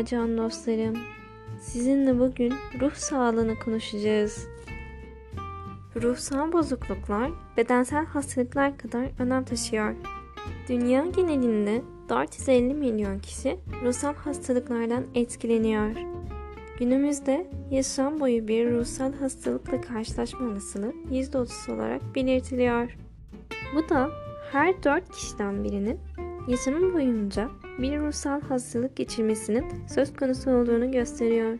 Merhaba can dostlarım. Sizinle bugün ruh sağlığını konuşacağız. Ruhsal bozukluklar bedensel hastalıklar kadar önem taşıyor. Dünya genelinde 450 milyon kişi ruhsal hastalıklardan etkileniyor. Günümüzde yaşam boyu bir ruhsal hastalıkla karşılaşma olasılığı %30 olarak belirtiliyor. Bu da her 4 kişiden birinin yaşamın boyunca bir ruhsal hastalık geçirmesinin söz konusu olduğunu gösteriyor.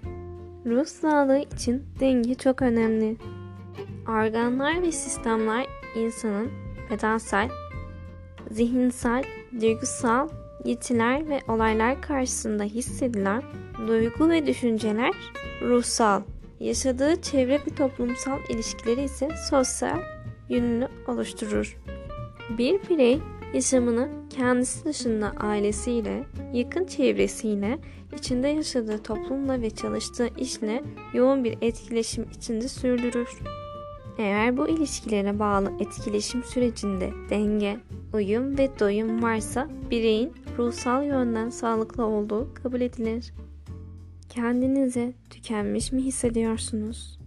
Ruh sağlığı için denge çok önemli. Organlar ve sistemler insanın bedensel, zihinsel, duygusal, yetiler ve olaylar karşısında hissedilen duygu ve düşünceler ruhsal, yaşadığı çevre ve toplumsal ilişkileri ise sosyal yönünü oluşturur. Bir birey yaşamını kendisi dışında ailesiyle, yakın çevresiyle, içinde yaşadığı toplumla ve çalıştığı işle yoğun bir etkileşim içinde sürdürür. Eğer bu ilişkilere bağlı etkileşim sürecinde denge, uyum ve doyum varsa bireyin ruhsal yönden sağlıklı olduğu kabul edilir. Kendinizi tükenmiş mi hissediyorsunuz?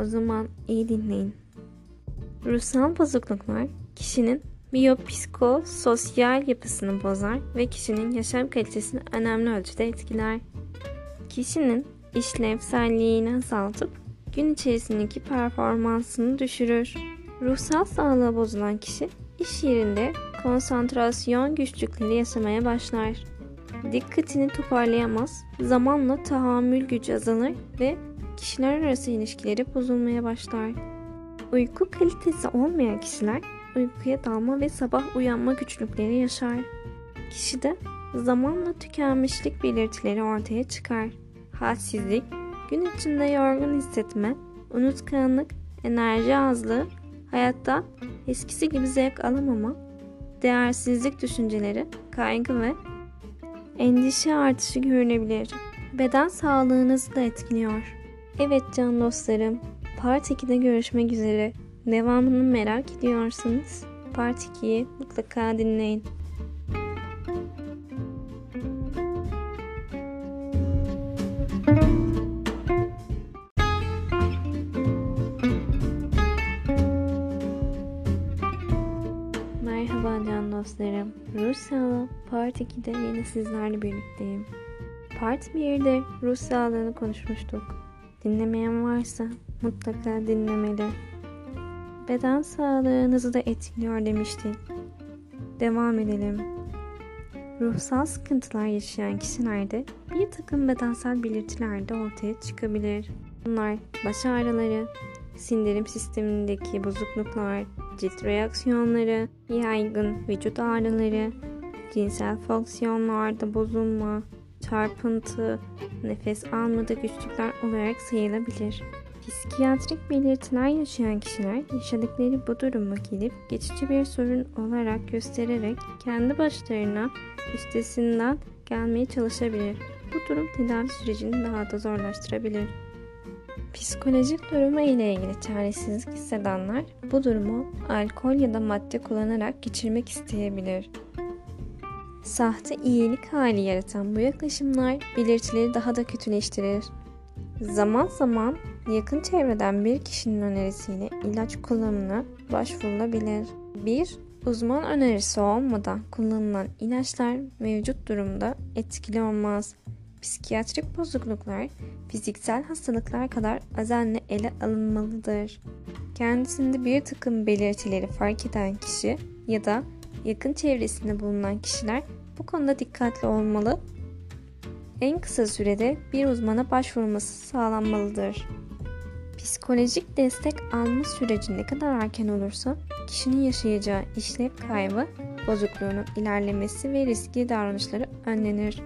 O zaman iyi dinleyin. Ruhsal bozukluklar kişinin biyopsikososyal yapısını bozar ve kişinin yaşam kalitesini önemli ölçüde etkiler. Kişinin işlevselliğini azaltıp gün içerisindeki performansını düşürür. Ruhsal sağlığı bozulan kişi iş yerinde konsantrasyon güçlükleri yaşamaya başlar. Dikkatini toparlayamaz, zamanla tahammül gücü azalır ve kişiler arası ilişkileri bozulmaya başlar. Uyku kalitesi olmayan kişiler uykuya dalma ve sabah uyanma güçlükleri yaşar. Kişide zamanla tükenmişlik belirtileri ortaya çıkar. Halsizlik, gün içinde yorgun hissetme, unutkanlık, enerji azlığı, hayatta eskisi gibi zevk alamama, değersizlik düşünceleri, kaygı ve endişe artışı görülebilir. Beden sağlığınızı da etkiliyor. Evet can dostlarım, Part 2'de görüşmek üzere. Devamını merak ediyorsanız Part 2'yi mutlaka dinleyin. Merhaba can dostlarım. Sağlığı Part 2'de yine sizlerle birlikteyim. Part 1'de ruh sağlığını konuşmuştuk. Dinlemeyen varsa mutlaka dinlemeli. Beden sağlığınızı da etkiliyor demiştik. Devam edelim. Ruhsal sıkıntılar yaşayan kişilerde bir takım bedensel belirtiler de ortaya çıkabilir. Bunlar baş ağrıları, sindirim sistemindeki bozukluklar, cilt reaksiyonları, yaygın vücut ağrıları, cinsel fonksiyonlarda bozulma, çarpıntı, nefes almada güçlükler olarak sayılabilir. Psikiyatrik belirtiler yaşayan kişiler yaşadıkları bu durumu gelip geçici bir sorun olarak göstererek kendi başlarına üstesinden gelmeye çalışabilir. Bu durum tedavi sürecini daha da zorlaştırabilir. Psikolojik durumu ile ilgili çaresizlik hissedenler bu durumu alkol ya da madde kullanarak geçirmek isteyebilir. Sahte iyilik hali yaratan bu yaklaşımlar belirtileri daha da kötüleştirir. Zaman zaman yakın çevreden bir kişinin önerisiyle ilaç kullanımına başvurulabilir. Bir uzman önerisi olmadan kullanılan ilaçlar mevcut durumda etkili olmaz. Psikiyatrik bozukluklar fiziksel hastalıklar kadar özenle ele alınmalıdır. Kendisinde bir takım belirtileri fark eden kişi ya da yakın çevresinde bulunan kişiler bu konuda dikkatli olmalı. En kısa sürede bir uzmana başvurması sağlanmalıdır. Psikolojik destek alma süreci ne kadar erken olursa kişinin yaşayacağı işlev kaybı, bozukluğunun ilerlemesi ve riskli davranışları önlenir.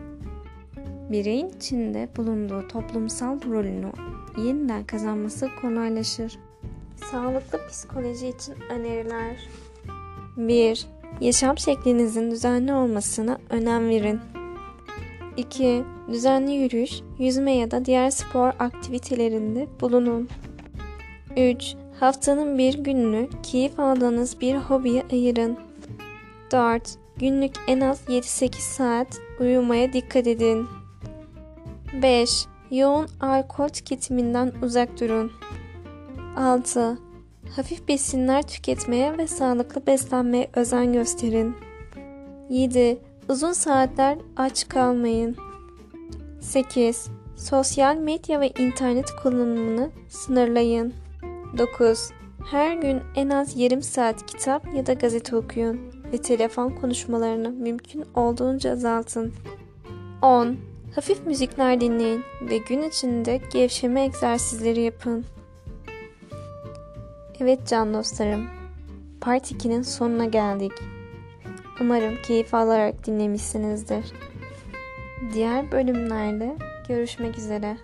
Bireyin içinde bulunduğu toplumsal rolünü yeniden kazanması kolaylaşır. Sağlıklı psikoloji için öneriler 1. Yaşam şeklinizin düzenli olmasına önem verin. 2. Düzenli yürüyüş, yüzme ya da diğer spor aktivitelerinde bulunun. 3. Haftanın bir gününü keyif aldığınız bir hobiye ayırın. 4. Günlük en az 7-8 saat Uyumaya dikkat edin. 5. Yoğun alkol tüketiminden uzak durun. 6. Hafif besinler tüketmeye ve sağlıklı beslenmeye özen gösterin. 7. Uzun saatler aç kalmayın. 8. Sosyal medya ve internet kullanımını sınırlayın. 9. Her gün en az yarım saat kitap ya da gazete okuyun ve telefon konuşmalarını mümkün olduğunca azaltın. 10. Hafif müzikler dinleyin ve gün içinde gevşeme egzersizleri yapın. Evet can dostlarım, Part 2'nin sonuna geldik. Umarım keyif alarak dinlemişsinizdir. Diğer bölümlerde görüşmek üzere.